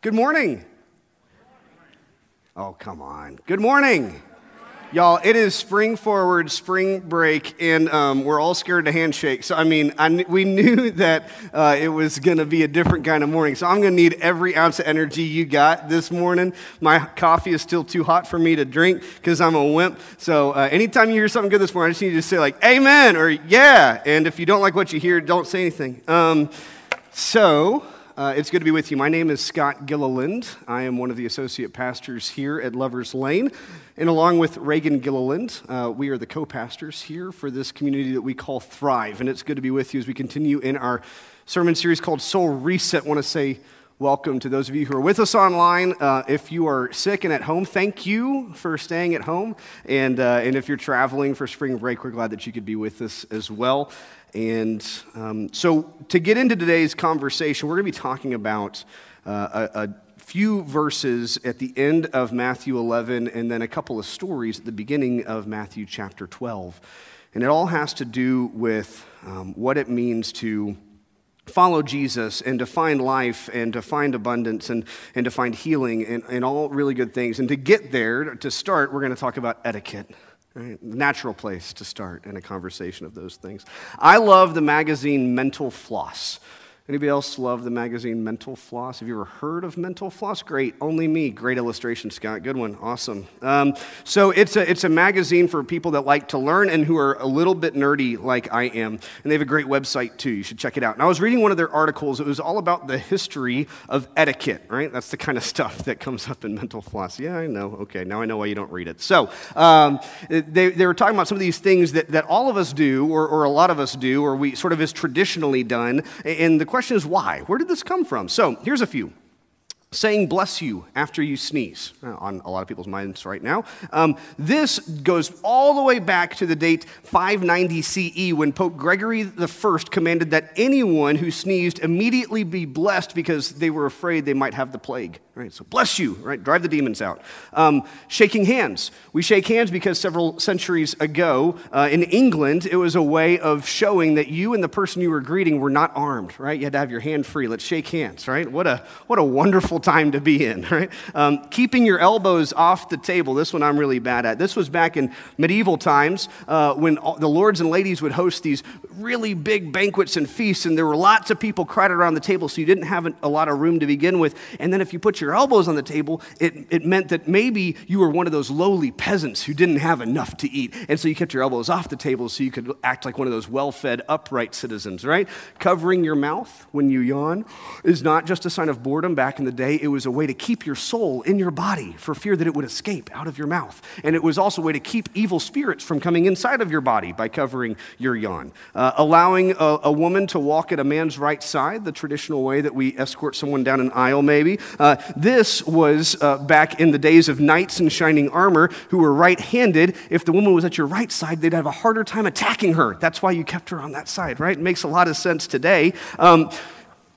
Good morning. Oh, come on. Good morning. Y'all, it is spring forward, spring break, and um, we're all scared to handshake. So, I mean, I, we knew that uh, it was going to be a different kind of morning. So, I'm going to need every ounce of energy you got this morning. My coffee is still too hot for me to drink because I'm a wimp. So, uh, anytime you hear something good this morning, I just need you to say, like, Amen or Yeah. And if you don't like what you hear, don't say anything. Um, so, uh, it's good to be with you. My name is Scott Gilliland. I am one of the associate pastors here at Lovers Lane. And along with Reagan Gilliland, uh, we are the co pastors here for this community that we call Thrive. And it's good to be with you as we continue in our sermon series called Soul Reset. I want to say welcome to those of you who are with us online. Uh, if you are sick and at home, thank you for staying at home. And, uh, and if you're traveling for spring break, we're glad that you could be with us as well. And um, so, to get into today's conversation, we're going to be talking about uh, a, a, few verses at the end of Matthew 11 and then a couple of stories at the beginning of Matthew chapter 12. And it all has to do with um, what it means to follow Jesus and to find life and to find abundance and, and to find healing and, and all really good things. And to get there, to start, we're going to talk about etiquette. Right? Natural place to start in a conversation of those things. I love the magazine Mental Floss. Anybody else love the magazine Mental Floss? Have you ever heard of Mental Floss? Great. Only me. Great illustration, Scott. Good one. Awesome. Um, so it's a, it's a magazine for people that like to learn and who are a little bit nerdy like I am. And they have a great website too. You should check it out. And I was reading one of their articles. It was all about the history of etiquette, right? That's the kind of stuff that comes up in Mental Floss. Yeah, I know. Okay, now I know why you don't read it. So um, they, they were talking about some of these things that, that all of us do, or, or a lot of us do, or we sort of is traditionally done. And the question is why? Where did this come from? So here's a few saying bless you after you sneeze uh, on a lot of people's minds right now. Um, this goes all the way back to the date 590 ce when pope gregory i commanded that anyone who sneezed immediately be blessed because they were afraid they might have the plague right? So bless you right? Drive the demons out. Um, shaking hands. We shake hands because several centuries ago uh, in england it was a way of showing that you and the person you were greeting were not armed right? You had to have your hand free. Let's shake hands right? What a what a wonderful time to be in, right? Um, keeping your elbows off the table. This one I'm really bad at. This was back in medieval times uh, when the lords and ladies would host these really big banquets and feasts, and there were lots of people crowded around the table, so you didn't have a lot of room to begin with. And then if you put your elbows on the table, it, it meant that maybe you were one of those lowly peasants who didn't have enough to eat. And so you kept your elbows off the table so you could act like one of those well fed, upright citizens, right? Covering your mouth when you yawn is not just a sign of boredom back in the day day, it was a way to keep your soul in your body for fear that it would escape out of your mouth. And it was also a way to keep evil spirits from coming inside of your body by covering your yawn. Uh, allowing a, a, woman to walk at a man's right side, the traditional way that we escort someone down an aisle, maybe. Uh, this was uh, back in the days of knights in shining armor who were right handed. If the woman was at your right side, they'd have a harder time attacking her. That's why you kept her on that side, right? It makes a lot of sense today. Um,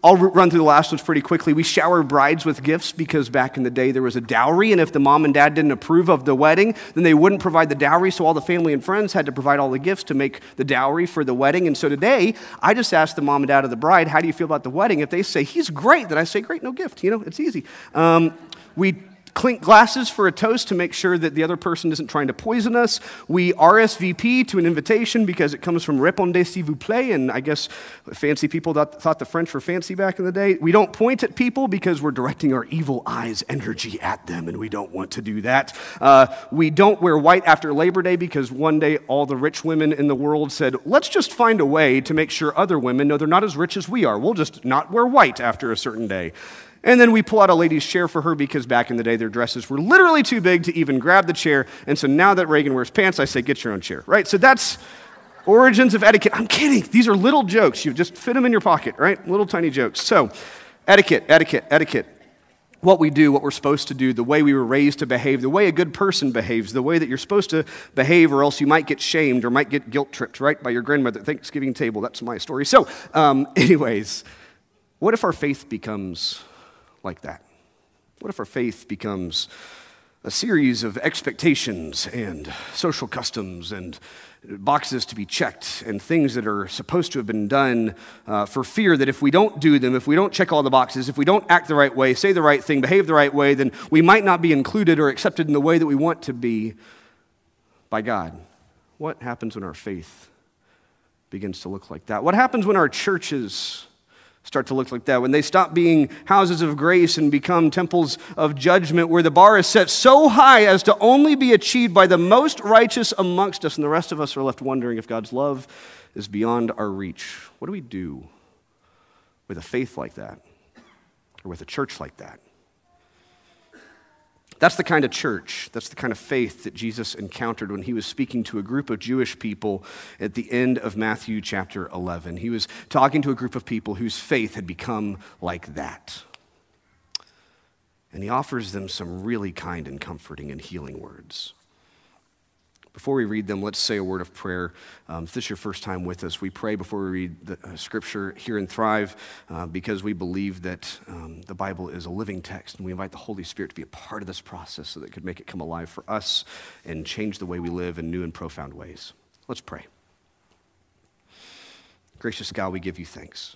I'll run through the last ones pretty quickly. We shower brides with gifts because back in the day there was a dowry, and if the mom and dad didn't approve of the wedding, then they wouldn't provide the dowry, so all the family and friends had to provide all the gifts to make the dowry for the wedding. And so today, I just ask the mom and dad of the bride, How do you feel about the wedding? If they say, He's great, then I say, Great, no gift. You know, it's easy. Um, we clink glasses for a toast to make sure that the other person isn't trying to poison us. We RSVP to an invitation because it comes from répondez s'il vous plaît, and I guess fancy people thought, thought the French were fancy back in the day. We don't point at people because we're directing our evil eyes energy at them, and we don't want to do that. Uh, we don't wear white after Labor Day because one day all the rich women in the world said, let's just find a way to make sure other women know they're not as rich as we are. We'll just not wear white after a certain day. And then we pull out a lady's chair for her because back in the day their dresses were literally too big to even grab the chair. And so now that Reagan wears pants, I say, get your own chair, right? So that's origins of etiquette. I'm kidding. These are little jokes. You just fit them in your pocket, right? Little tiny jokes. So, etiquette, etiquette, etiquette. What we do, what we're supposed to do, the way we were raised to behave, the way a good person behaves, the way that you're supposed to behave, or else you might get shamed or might get guilt tripped, right, by your grandmother at Thanksgiving table. That's my story. So, um, anyways, what if our faith becomes like that? What if our faith becomes a series of expectations and social customs and boxes to be checked and things that are supposed to have been done uh, for fear that if we don't do them, if we don't check all the boxes, if we don't act the right way, say the right thing, behave the right way, then we might not be included or accepted in the way that we want to be by God. What happens when our faith begins to look like that? What happens when our churches start to look like that, when they stop being houses of grace and become temples of judgment, where the bar is set so high as to only be achieved by the most righteous amongst us, and the rest of us are left wondering if God's love is beyond our reach. What do we do with a faith like that, or with a church like that? That's the kind of church, that's the kind of faith that Jesus encountered when he was speaking to a group of Jewish people at the end of Matthew chapter 11. He was talking to a group of people whose faith had become like that. And he offers them some really kind and comforting and healing words. Before we read them, let's say a word of prayer. Um, if this is your first time with us, we pray before we read the uh, scripture here in Thrive uh, because we believe that um, the Bible is a living text, and we invite the Holy Spirit to be a part of this process so that it could make it come alive for us and change the way we live in new and profound ways. Let's pray. Gracious God, we give you thanks.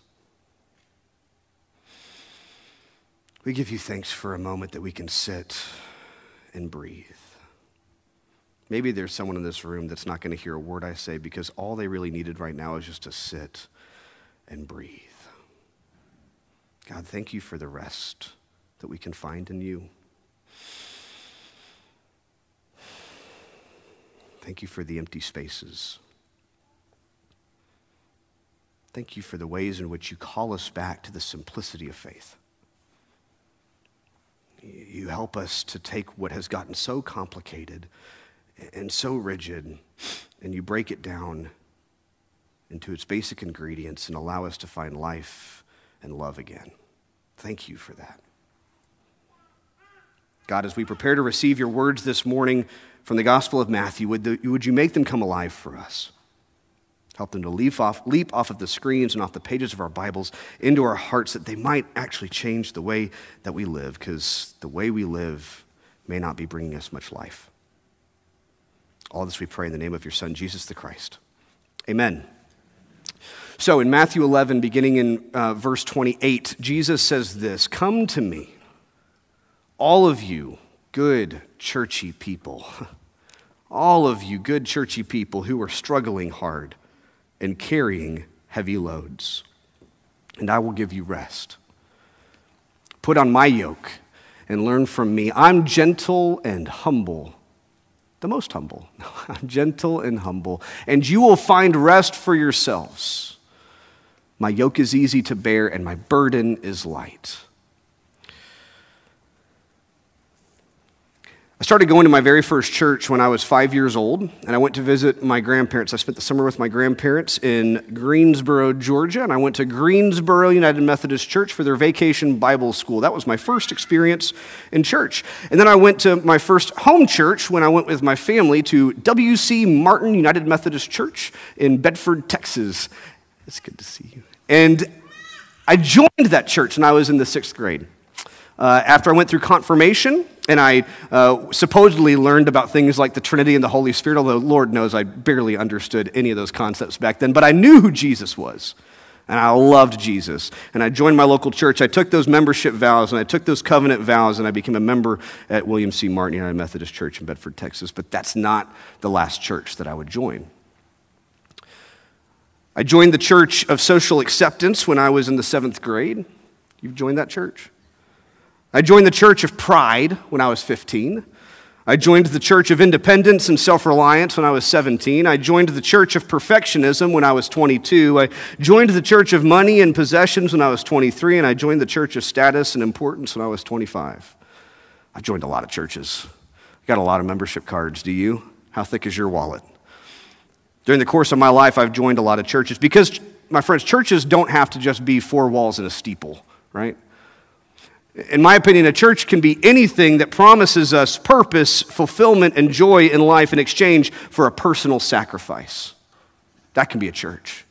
We give you thanks for a moment that we can sit and breathe. Maybe there's someone in this room that's not going to hear a word I say because all they really needed right now is just to sit and breathe. God, thank you for the rest that we can find in you. Thank you for the empty spaces. Thank you for the ways in which you call us back to the simplicity of faith. You help us to take what has gotten so complicated and so rigid, and you break it down into its basic ingredients and allow us to find life and love again. Thank you for that. God, as we prepare to receive your words this morning from the Gospel of Matthew, would, the, would you make them come alive for us? Help them to leap off, leap off of the screens and off the pages of our Bibles into our hearts that they might actually change the way that we live, because the way we live may not be bringing us much life. All this we pray in the name of your Son, Jesus the Christ. Amen. So in Matthew 11, beginning in uh, verse 28, Jesus says this Come to me, all of you good, churchy people, all of you good, churchy people who are struggling hard and carrying heavy loads, and I will give you rest. Put on my yoke and learn from me. I'm gentle and humble the most humble. I'm gentle and humble, and you will find rest for yourselves. My yoke is easy to bear, and my burden is light. I started going to my very first church when I was five years old, and I went to visit my grandparents. I spent the summer with my grandparents in Greensboro, Georgia, and I went to Greensboro United Methodist Church for their vacation Bible school. That was my first experience in church. And then I went to my first home church when I went with my family to W.C. Martin United Methodist Church in Bedford, Texas. It's good to see you. And I joined that church when I was in the sixth grade. Uh, after I went through confirmation, and I uh, supposedly learned about things like the Trinity and the Holy Spirit, although Lord knows I barely understood any of those concepts back then. But I knew who Jesus was. And I loved Jesus. And I joined my local church. I took those membership vows and I took those covenant vows and I became a member at William C. Martin United Methodist Church in Bedford, Texas. But that's not the last church that I would join. I joined the Church of Social Acceptance when I was in the seventh grade. You've joined that church? I joined the Church of Pride when I was 15. I joined the Church of Independence and Self Reliance when I was 17. I joined the Church of Perfectionism when I was 22. I joined the Church of Money and Possessions when I was 23. And I joined the Church of Status and Importance when I was 25. I've joined a lot of churches. I got a lot of membership cards. Do you? How thick is your wallet? During the course of my life, I've joined a lot of churches because, my friends, churches don't have to just be four walls and a steeple, right? In my opinion, a church can be anything that promises us purpose, fulfillment, and joy in life in exchange for a personal sacrifice. That can be a church.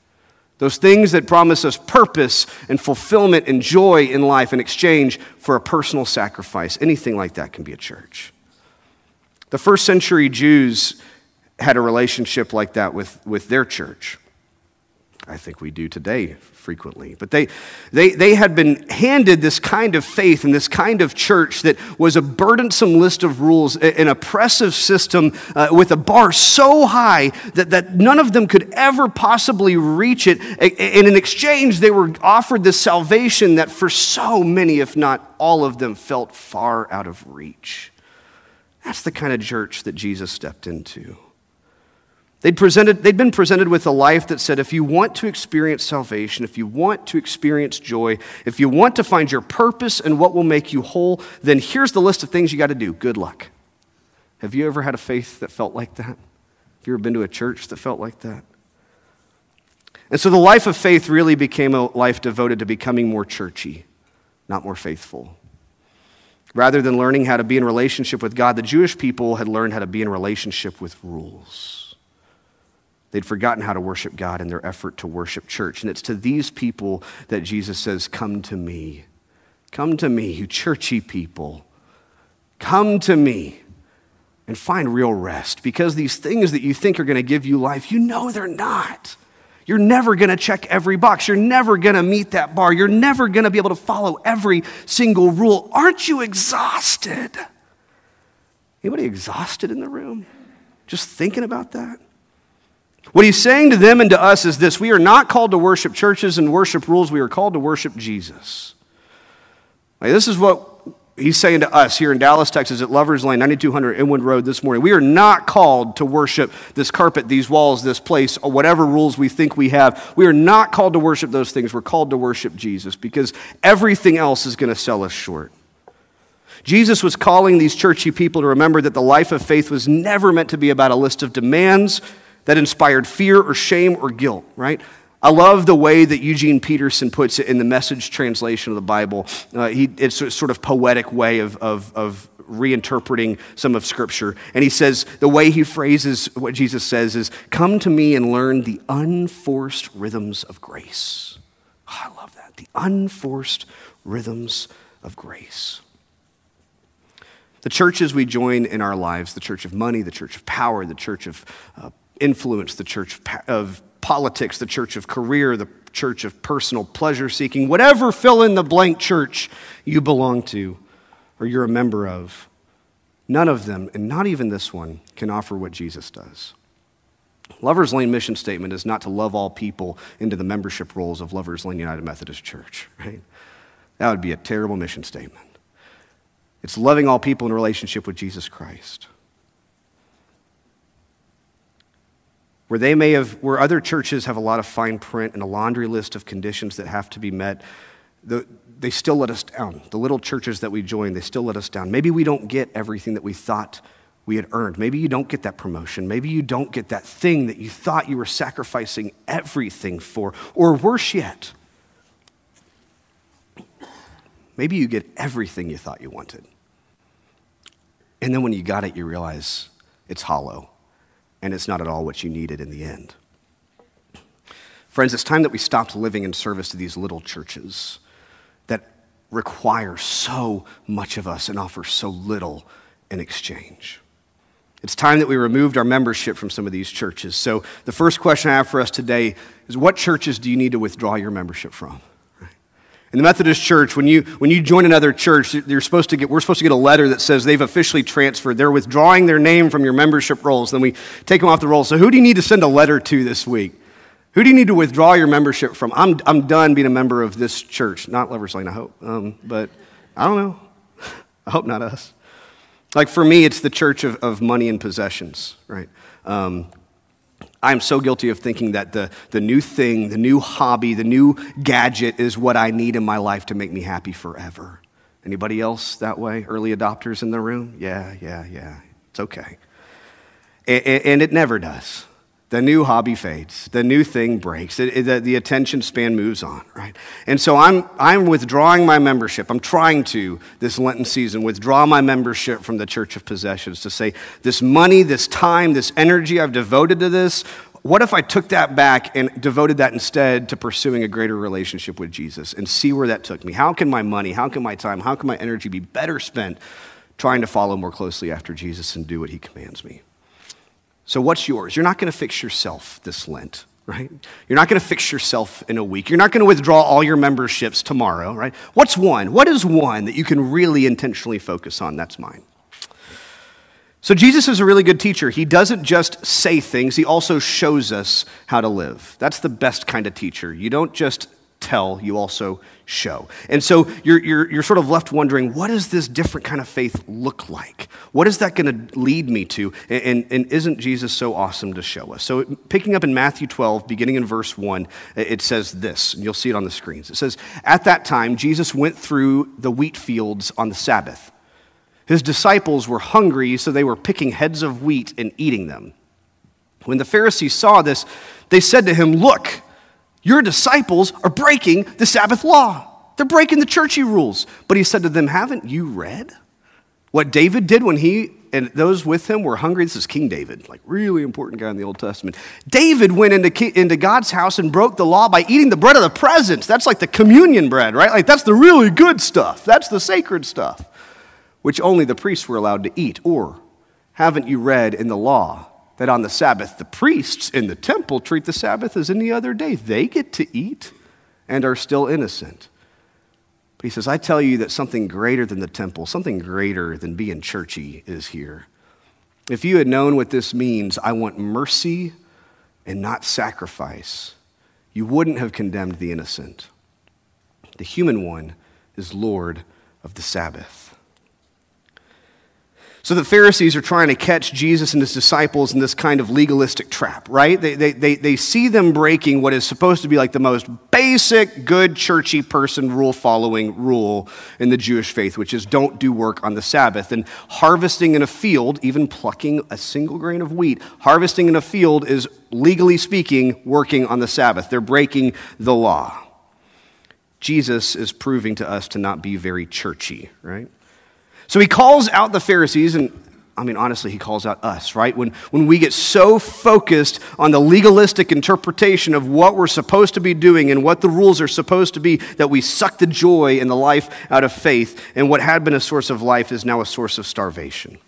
Those things that promise us purpose and fulfillment and joy in life in exchange for a personal sacrifice, anything like that can be a church. The first century Jews had a relationship like that with, with their church. I think we do today frequently. But they, they, they had been handed this kind of faith and this kind of church that was a burdensome list of rules, an oppressive system uh, with a bar so high that, that none of them could ever possibly reach it. And in exchange, they were offered this salvation that for so many, if not all of them, felt far out of reach. That's the kind of church that Jesus stepped into. They'd, presented, they'd been presented with a life that said if you want to experience salvation, if you want to experience joy, if you want to find your purpose and what will make you whole, then here's the list of things you got to do. Good luck. Have you ever had a faith that felt like that? Have you ever been to a church that felt like that? And so the life of faith really became a life devoted to becoming more churchy, not more faithful. Rather than learning how to be in relationship with God, the Jewish people had learned how to be in relationship with rules. They'd forgotten how to worship God in their effort to worship church. And it's to these people that Jesus says, Come to me. Come to me, you churchy people. Come to me and find real rest because these things that you think are going to give you life, you know they're not. You're never going to check every box. You're never going to meet that bar. You're never going to be able to follow every single rule. Aren't you exhausted? Anybody exhausted in the room? Just thinking about that? What he's saying to them and to us is this we are not called to worship churches and worship rules, we are called to worship Jesus. Like, this is what he's saying to us here in Dallas, Texas, at Lovers Lane, 9200 Inwood Road this morning. We are not called to worship this carpet, these walls, this place, or whatever rules we think we have. We are not called to worship those things. We're called to worship Jesus because everything else is going to sell us short. Jesus was calling these churchy people to remember that the life of faith was never meant to be about a list of demands that inspired fear or shame or guilt, right? I love the way that Eugene Peterson puts it in the message translation of the Bible. Uh, he, it's a sort of poetic way of, of, of reinterpreting some of Scripture. And he says, the way he phrases what Jesus says is, Come to me and learn the unforced rhythms of grace. Oh, I love that. The unforced rhythms of grace. The churches we join in our lives, the church of money, the church of power, the church of uh, influence, the church of politics, the church of career, the church of personal pleasure seeking, whatever fill in the blank church you belong to or you're a member of, none of them, and not even this one, can offer what Jesus does. Lover's Lane mission statement is not to love all people into the membership rolls of Lover's Lane United Methodist Church, right? That would be a terrible mission statement. It's loving all people in relationship with Jesus Christ. Where they may have, where other churches have a lot of fine print and a laundry list of conditions that have to be met, the, they still let us down. The little churches that we join, they still let us down. Maybe we don't get everything that we thought we had earned. Maybe you don't get that promotion. Maybe you don't get that thing that you thought you were sacrificing everything for. Or worse yet, maybe you get everything you thought you wanted. And then when you got it, you realize it's hollow and it's not at all what you needed in the end. Friends, it's time that we stopped living in service to these little churches that require so much of us and offer so little in exchange. It's time that we removed our membership from some of these churches. So, the first question I have for us today is what churches do you need to withdraw your membership from? In the Methodist Church, when you, when you join another church, you're supposed to get, we're supposed to get a letter that says they've officially transferred. They're withdrawing their name from your membership rolls. Then we take them off the rolls. So, who do you need to send a letter to this week? Who do you need to withdraw your membership from? I'm, I'm done being a member of this church. Not Lovers Lane, I hope. Um, but I don't know. I hope not us. Like for me, it's the church of, of money and possessions, right? Um, I'm so guilty of thinking that the, the new thing, the new hobby, the new gadget is what I need in my life to make me happy forever. Anybody else that way? Early adopters in the room? Yeah, yeah, yeah. It's okay. And, and it never does. The new hobby fades. The new thing breaks. It, it, the, the attention span moves on, right? And so I'm, I'm withdrawing my membership. I'm trying to, this Lenten season, withdraw my membership from the Church of Possessions to say, this money, this time, this energy I've devoted to this, what if I took that back and devoted that instead to pursuing a greater relationship with Jesus and see where that took me? How can my money, how can my time, how can my energy be better spent trying to follow more closely after Jesus and do what he commands me. So, what's yours? You're not going to fix yourself this Lent, right? You're not going to fix yourself in a week. You're not going to withdraw all your memberships tomorrow, right? What's one? What is one that you can really intentionally focus on? That's mine. So, Jesus is a really good teacher. He doesn't just say things, he also shows us how to live. That's the best kind of teacher. You don't just tell, you also show. And so you're, you're, you're sort of left wondering what does this different kind of faith look like? What is that going to lead me to? And, and, and, isn't Jesus so awesome to show us? So, picking up in Matthew 12, beginning in verse 1, it says this, and you'll see it on the screens. It says, At that time, Jesus went through the wheat fields on the Sabbath. His disciples were hungry, so they were picking heads of wheat and eating them. When the Pharisees saw this, they said to him, Look, your disciples are breaking the Sabbath law. They're breaking the churchy rules. But he said to them, Haven't you read what David did when he and those with him were hungry? This is King David, like really important guy in the Old Testament. David went into, into God's house and broke the law by eating the bread of the presence. That's like the communion bread, right? Like that's the really good stuff. That's the sacred stuff which only the priests were allowed to eat? Or haven't you read in the law that on the Sabbath the priests in the temple treat the Sabbath as any other day? They get to eat and are still innocent. But he says, I tell you that something greater than the temple, something greater than being churchy is here. If you had known what this means, I want mercy and not sacrifice, you wouldn't have condemned the innocent. The human one is Lord of the Sabbath. So the Pharisees are trying to catch Jesus and his disciples in this kind of legalistic trap, right? They, they, they, they see them breaking what is supposed to be like the most basic, good, churchy person rule following rule in the Jewish faith, which is don't do work on the Sabbath. And harvesting in a field, even plucking a single grain of wheat, harvesting in a field is legally speaking working on the Sabbath. They're breaking the law. Jesus is proving to us to not be very churchy, right? So he calls out the Pharisees, and I mean, honestly, he calls out us, right? When, when we get so focused on the legalistic interpretation of what we're supposed to be doing and what the rules are supposed to be that we suck the joy and the life out of faith, and what had been a source of life is now a source of starvation.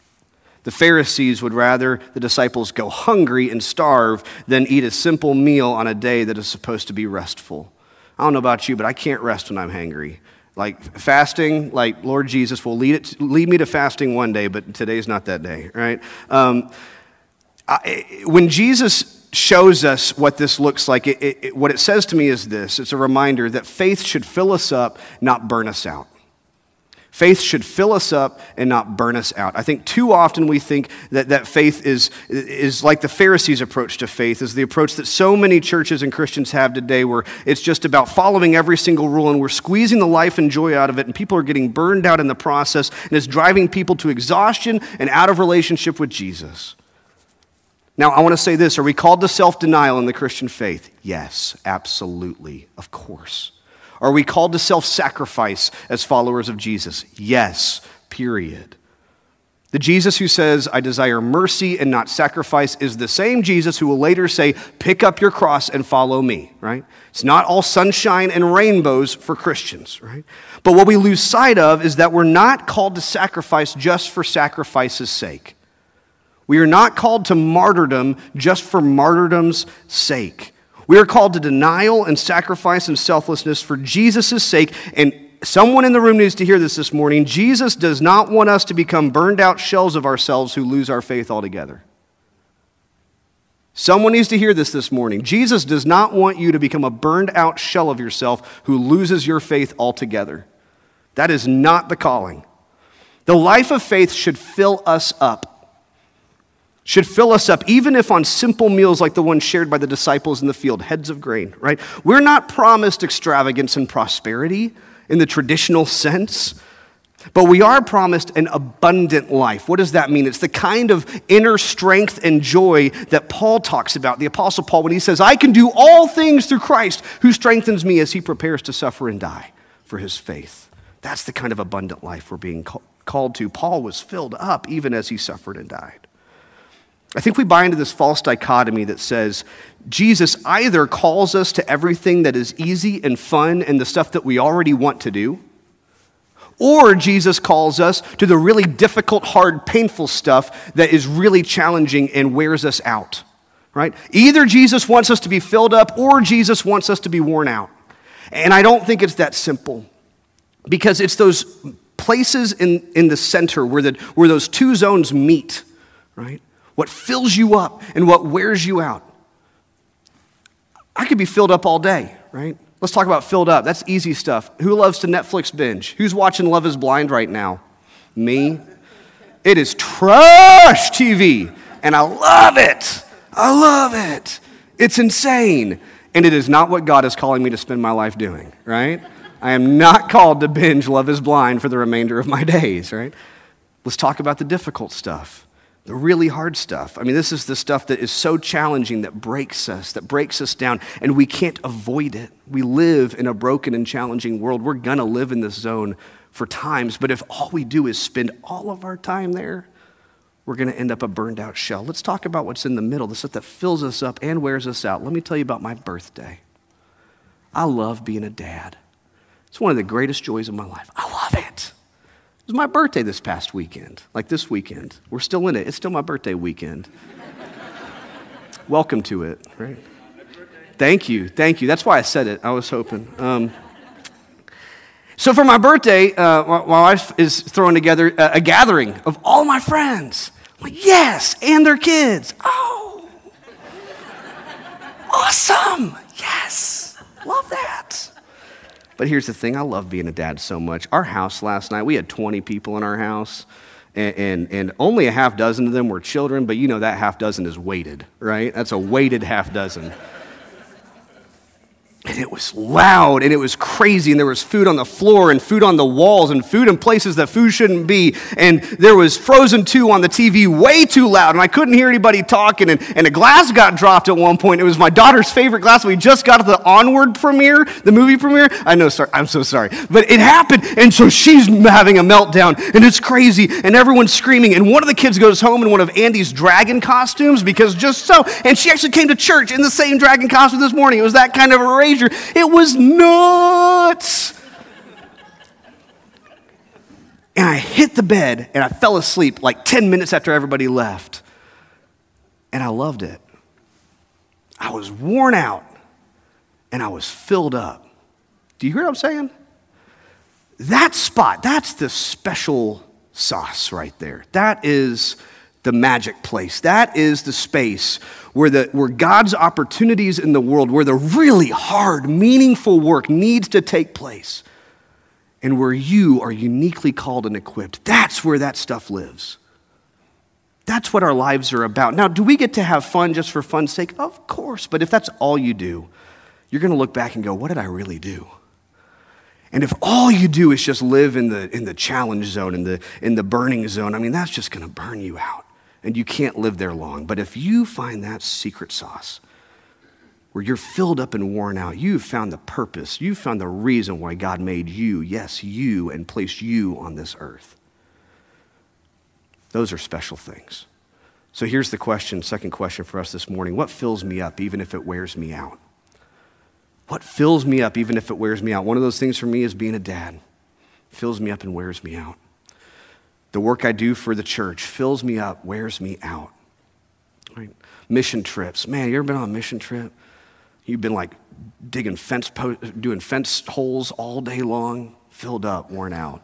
The Pharisees would rather the disciples go hungry and starve than eat a simple meal on a day that is supposed to be restful. I don't know about you, but I can't rest when I'm hangry. Like fasting, like Lord Jesus will lead, it, lead me to fasting one day, but today's not that day, right? Um, I, when Jesus shows us what this looks like, it, it, what it says to me is this it's a reminder that faith should fill us up, not burn us out. Faith should fill us up and not burn us out. I think too often we think that, that faith is, is like the Pharisees' approach to faith, is the approach that so many churches and Christians have today, where it's just about following every single rule and we're squeezing the life and joy out of it, and people are getting burned out in the process, and it's driving people to exhaustion and out of relationship with Jesus. Now, I want to say this Are we called to self denial in the Christian faith? Yes, absolutely, of course. Are we called to self sacrifice as followers of Jesus? Yes, period. The Jesus who says, I desire mercy and not sacrifice, is the same Jesus who will later say, Pick up your cross and follow me, right? It's not all sunshine and rainbows for Christians, right? But what we lose sight of is that we're not called to sacrifice just for sacrifice's sake. We are not called to martyrdom just for martyrdom's sake. We are called to denial and sacrifice and selflessness for Jesus' sake. And someone in the room needs to hear this this morning. Jesus does not want us to become burned out shells of ourselves who lose our faith altogether. Someone needs to hear this this morning. Jesus does not want you to become a burned out shell of yourself who loses your faith altogether. That is not the calling. The life of faith should fill us up should fill us up, even if on simple meals like the one shared by the disciples in the field, heads of grain, right? We're not promised extravagance and prosperity in the traditional sense, but we are promised an abundant life. What does that mean? It's the kind of inner strength and joy that Paul talks about, the Apostle Paul, when he says, I can do all things through Christ who strengthens me as he prepares to suffer and die for his faith. That's the kind of abundant life we're being called to. Paul was filled up even as he suffered and died. I think we buy into this false dichotomy that says Jesus either calls us to everything that is easy and fun and the stuff that we already want to do, Or Jesus calls us to the really difficult, hard, painful stuff that is really challenging and wears us out, right? Either Jesus wants us to be filled up or Jesus wants us to be worn out. And I don't think it's that simple because it's those places in, in the center where, the, where those two zones meet, right? What fills you up and what wears you out. I could be filled up all day, right? Let's talk about filled up. That's easy stuff. Who loves to Netflix binge? Who's watching Love is Blind right now? Me. It is trash TV, and I love it. I love it. It's insane. And it is not what God is calling me to spend my life doing, right? I am not called to binge Love is Blind for the remainder of my days, right? Let's talk about the difficult stuff the really hard stuff. I mean, this is the stuff that is so challenging that breaks us, that breaks us down, and we can't avoid it. We live in a broken and challenging world. We're going to live in this zone for times, but if all we do is spend all of our time there, we're going to end up a burned out shell. Let's talk about what's in the middle, the stuff that fills us up and wears us out. Let me tell you about my birthday. I love being a dad. It's one of the greatest joys of my life. I love it. It was my birthday this past weekend, like this weekend. We're still in it. It's still my birthday weekend. Welcome to it, right? Thank you. Thank you. That's why I said it. I was hoping. Um, so for my birthday, uh, my wife is throwing together a, a gathering of all my friends. I'm like, yes, and their kids. Oh, awesome. Yes, love that. But here's the thing I love being a dad so much. Our house last night, we had 20 people in our house, and, and, and, only a half dozen of them were children, but you know that half dozen is weighted, right? That's a weighted half dozen. And it was loud and it was crazy, and there was food on the floor and food on the walls and food in places that food shouldn't be. And there was Frozen 2 on the TV way too loud, and I couldn't hear anybody talking. And, and a glass got dropped at one point. It was my daughter's favorite glass. We just got the Onward premiere, the movie premiere. I know, sorry, I'm so sorry. But it happened, and so she's having a meltdown, and it's crazy, and everyone's screaming. And one of the kids goes home in one of Andy's dragon costumes because just so. And she actually came to church in the same dragon costume this morning. It was that kind of a rage it was nuts. And I hit the bed and I fell asleep like 10 minutes after everybody left. And I loved it. I was worn out and I was filled up. Do you hear what I'm saying? That spot, that's the special sauce right there. That is the magic place. That is the space where, the, where God's opportunities in the world, where the really hard, meaningful work needs to take place, and where you are uniquely called and equipped. That's where that stuff lives. That's what our lives are about. Now, do we get to have fun just for fun's sake? Of course. But if that's all you do, you're going to look back and go, what did I really do? And if all you do is just live in the, in the challenge zone, in the, in the burning zone, I mean, that's just going to burn you out and you can't live there long. But if you find that secret sauce where you're filled up and worn out, you've found the purpose, you've found the reason why God made you, yes, you, and placed you on this earth. Those are special things. So here's the question, second question for us this morning What fills me up even if it wears me out? What fills me up even if it wears me out? One of those things for me is being a dad. fills me up and wears me out. The work I do for the church fills me up, wears me out. Right? Mission trips. Man, you ever been on a mission trip? You've been like digging fence, po- doing fence holes all day long, filled up, worn out.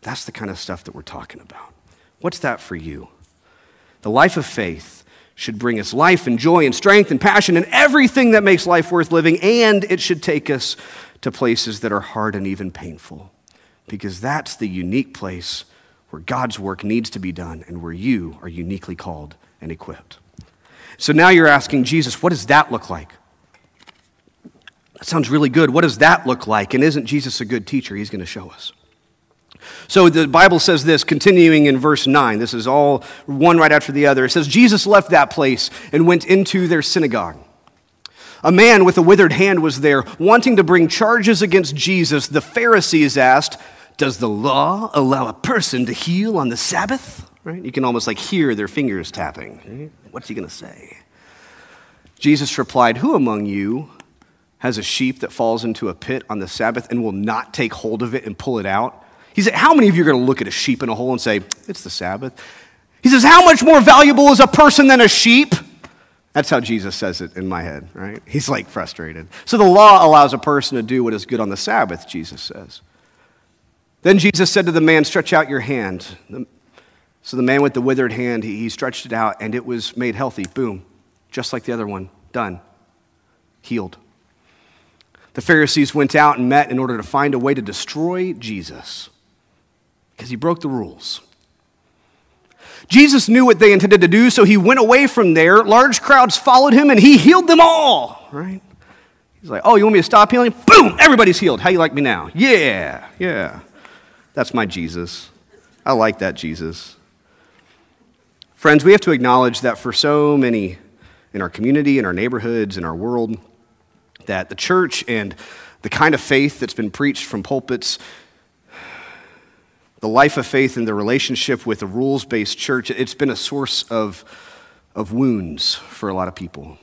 That's the kind of stuff that we're talking about. What's that for you? The life of faith should bring us life and joy and strength and passion and everything that makes life worth living, and it should take us to places that are hard and even painful, because that's the unique place where God's work needs to be done and where you are uniquely called and equipped. So now you're asking Jesus, what does that look like? That sounds really good. What does that look like? And isn't Jesus a good teacher? He's going to show us. So the Bible says this, continuing in verse 9. This is all one right after the other. It says, Jesus left that place and went into their synagogue. A man with a withered hand was there, wanting to bring charges against Jesus. The Pharisees asked, does the law allow a person to heal on the Sabbath? Right? You can almost like hear their fingers tapping. What's he going to say? Jesus replied, Who among you has a sheep that falls into a pit on the Sabbath and will not take hold of it and pull it out? He said, How many of you are going to look at a sheep in a hole and say, It's the Sabbath? He says, How much more valuable is a person than a sheep? That's how Jesus says it in my head, right? He's like frustrated. So the law allows a person to do what is good on the Sabbath, Jesus says. Then Jesus said to the man, Stretch out your hand. So the man with the withered hand, he, stretched it out and it was made healthy. Boom. Just like the other one. Done. Healed. The Pharisees went out and met in order to find a way to destroy Jesus because he broke the rules. Jesus knew what they intended to do, so he went away from there. Large crowds followed him and he healed them all, right? He's like, Oh, you want me to stop healing? Boom, everybody's healed. How you like me now? Yeah, yeah. That's my Jesus. I like that Jesus. Friends, we have to acknowledge that for so many in our community, in our neighborhoods, in our world, that the church and the kind of faith that's been preached from pulpits, the life of faith and the relationship with a rules based church, it's been a source of, of wounds for a lot of people.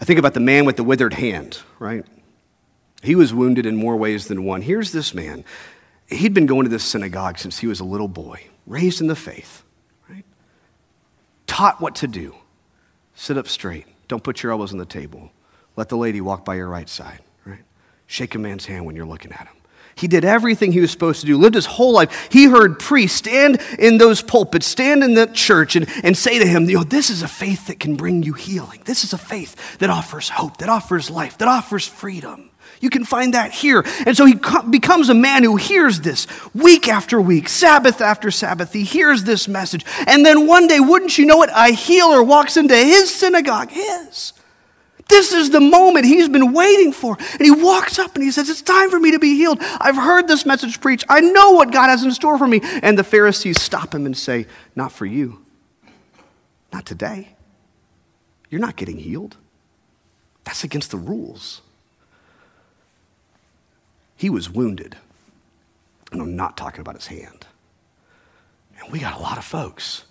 I think about the man with the withered hand, right? He was wounded in more ways than one. Here's this man. He'd been going to this synagogue since he was a little boy, raised in the faith, right? Taught what to do. Sit up straight. Don't put your elbows on the table. Let the lady walk by your right side, right? Shake a man's hand when you're looking at him. He did everything he was supposed to do, lived his whole life. He heard priests stand in those pulpits, stand in the church, and, and say to him, you know, This is a faith that can bring you healing. This is a faith that offers hope, that offers life, that offers freedom. You can find that here. And so he becomes a man who hears this week after week, Sabbath after Sabbath. He hears this message. And then one day, wouldn't you know it, a healer walks into his synagogue, his. This is the moment he's been waiting for. And he walks up and he says, It's time for me to be healed. I've heard this message preached. I know what God has in store for me. And the Pharisees stop him and say, Not for you. Not today. You're not getting healed. That's against the rules. He was wounded. And I'm not talking about his hand. And we got a lot of folks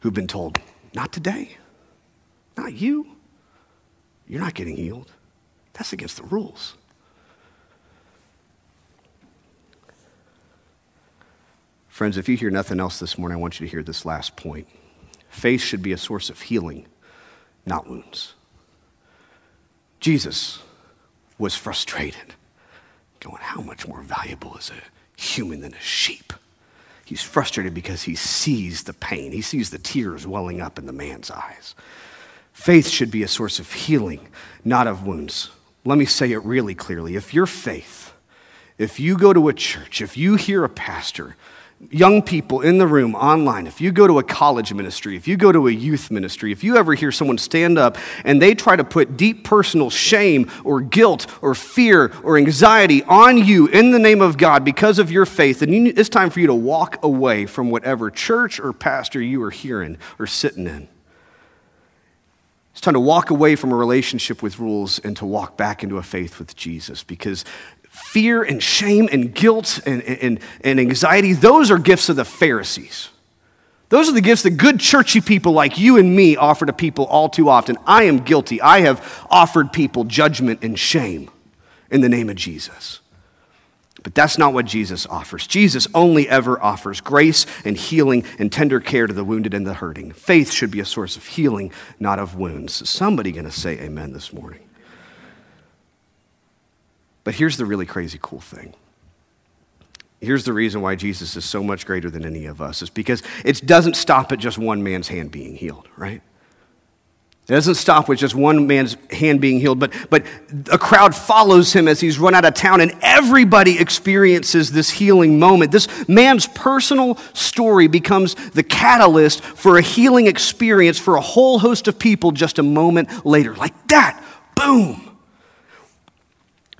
who've been told, Not today. Not you. You're not getting healed. That's against the rules. Friends, if you hear nothing else this morning, I want you to hear this last point. Faith should be a source of healing, not wounds. Jesus was frustrated, going, How much more valuable is a human than a sheep? He's frustrated because he sees the pain, he sees the tears welling up in the man's eyes. Faith should be a source of healing, not of wounds. Let me say it really clearly. If your faith, if you go to a church, if you hear a pastor, young people in the room, online, if you go to a college ministry, if you go to a youth ministry, if you ever hear someone stand up and they try to put deep personal shame or guilt or fear or anxiety on you in the name of God because of your faith, then it's time for you to walk away from whatever church or pastor you are hearing or sitting in. It's time to walk away from a relationship with rules and to walk back into a faith with Jesus because fear and shame and guilt and, and, and anxiety, those are gifts of the Pharisees. Those are the gifts that good churchy people like you and me offer to people all too often. I am guilty. I have offered people judgment and shame in the name of Jesus. But that's not what Jesus offers. Jesus only ever offers grace and healing and tender care to the wounded and the hurting. Faith should be a source of healing, not of wounds. Is somebody going to say amen this morning? But here's the really crazy cool thing. Here's the reason why Jesus is so much greater than any of us is because it doesn't stop at just one man's hand being healed, right? It doesn't stop with just one man's hand being healed, but, but a crowd follows him as he's run out of town, and everybody experiences this healing moment. This man's personal story becomes the catalyst for a healing experience for a whole host of people just a moment later. Like that, boom.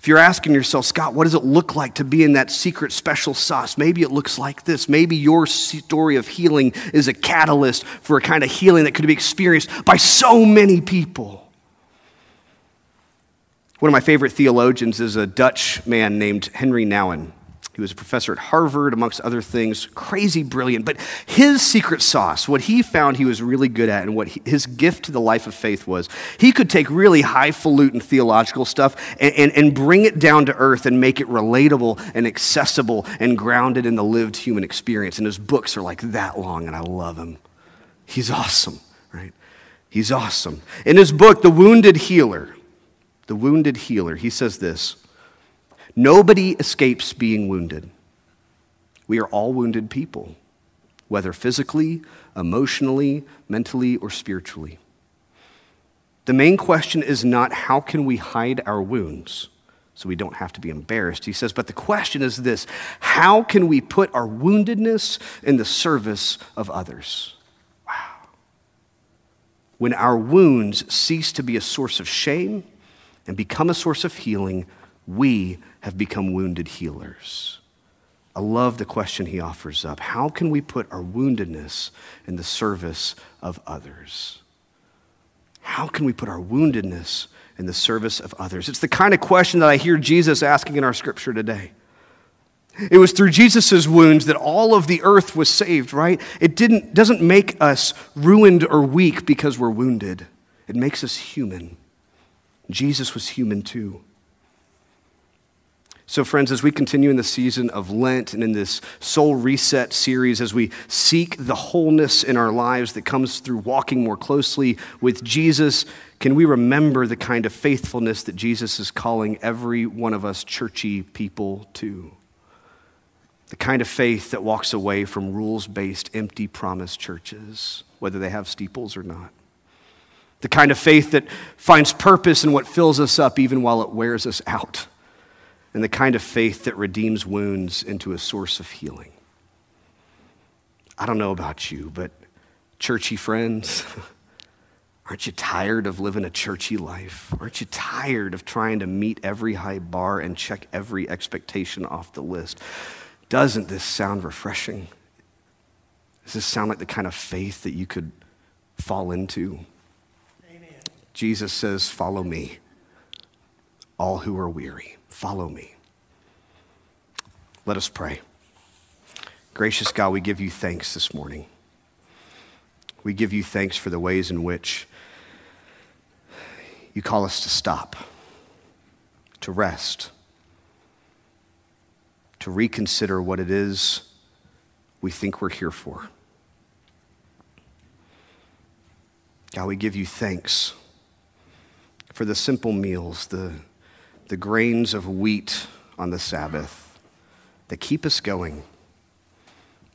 If you're asking yourself, Scott, what does it look like to be in that secret special sauce? Maybe it looks like this. Maybe your story of healing is a catalyst for a kind of healing that could be experienced by so many people. One of my favorite theologians is a Dutch man named Henri Nouwen. He was a professor at Harvard, amongst other things, crazy brilliant. But his secret sauce, what he found he was really good at, and what he, his gift to the life of faith was, he could take really highfalutin theological stuff and, and, and bring it down to earth and make it relatable and accessible and grounded in the lived human experience. And his books are like that long, and I love him. He's awesome, right? He's awesome. In his book, The Wounded Healer, The Wounded Healer, he says this Nobody escapes being wounded. We are all wounded people, whether physically, emotionally, mentally, or spiritually. The main question is not how can we hide our wounds so we don't have to be embarrassed. He says, but the question is this how can we put our woundedness in the service of others? Wow. When our wounds cease to be a source of shame and become a source of healing, we have become wounded healers. I love the question he offers up. How can we put our woundedness in the service of others? How can we put our woundedness in the service of others? It's the kind of question that I hear Jesus asking in our scripture today. It was through Jesus' wounds that all of the earth was saved, right? It didn't, doesn't make us ruined or weak because we're wounded, it makes us human. Jesus was human too. So, friends, as we continue in the season of Lent and in this soul reset series, as we seek the wholeness in our lives that comes through walking more closely with Jesus, can we remember the kind of faithfulness that Jesus is calling every one of us churchy people to? The kind of faith that walks away from rules based, empty promise churches, whether they have steeples or not. The kind of faith that finds purpose in what fills us up even while it wears us out and the kind of faith that redeems wounds into a source of healing. I don't know about you, but churchy friends, aren't you tired of living a churchy life? Aren't you tired of trying to meet every high bar and check every expectation off the list? Doesn't this sound refreshing? Does this sound like the kind of faith that you could fall into? Amen. Jesus says, Follow me, all who are weary. Follow me. Let us pray. Gracious God, we give you thanks this morning. We give you thanks for the ways in which you call us to stop, to rest, to reconsider what it is we think we're here for. God, we give you thanks for the simple meals, the the grains of wheat on the Sabbath that keep us going,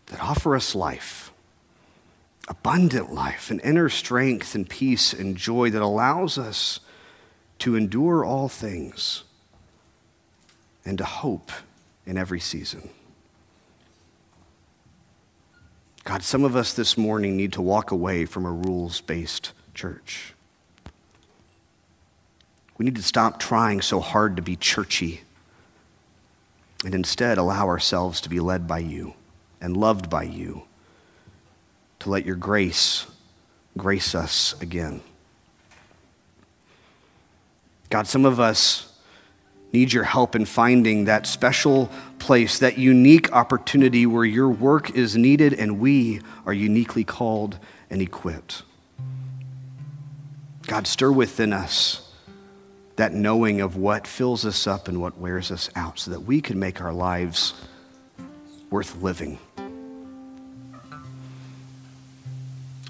that offer us life, abundant life, and inner strength and peace and joy that allows us to endure all things and to hope in every season. God, some of us this morning need to walk away from a rules based church. We need to stop trying so hard to be churchy and instead allow ourselves to be led by you and loved by you, to let your grace grace us again. God, some of us need your help in finding that special place, that unique opportunity where your work is needed and we are uniquely called and equipped. God, stir within us that knowing of what fills us up and what wears us out so that we can make our lives worth living.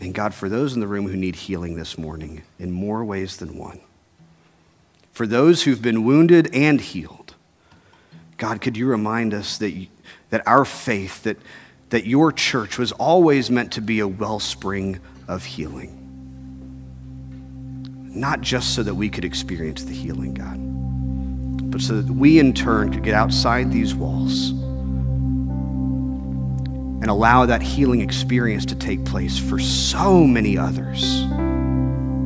And God, for those in the room who need healing this morning in more ways than one, for those who've been wounded and healed, God, could you remind us that, you, that our faith, that, that your church was always meant to be a wellspring of healing? Not just so that we could experience the healing, God, but so that we in turn could get outside these walls and allow that healing experience to take place for so many others.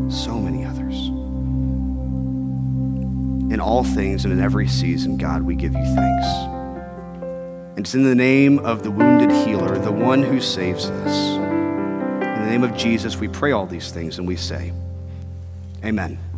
So many others. In all things and in every season, God, we give you thanks. And it's in the name of the wounded healer, the one who saves us. In the name of Jesus, we pray all these things and we say, Amen.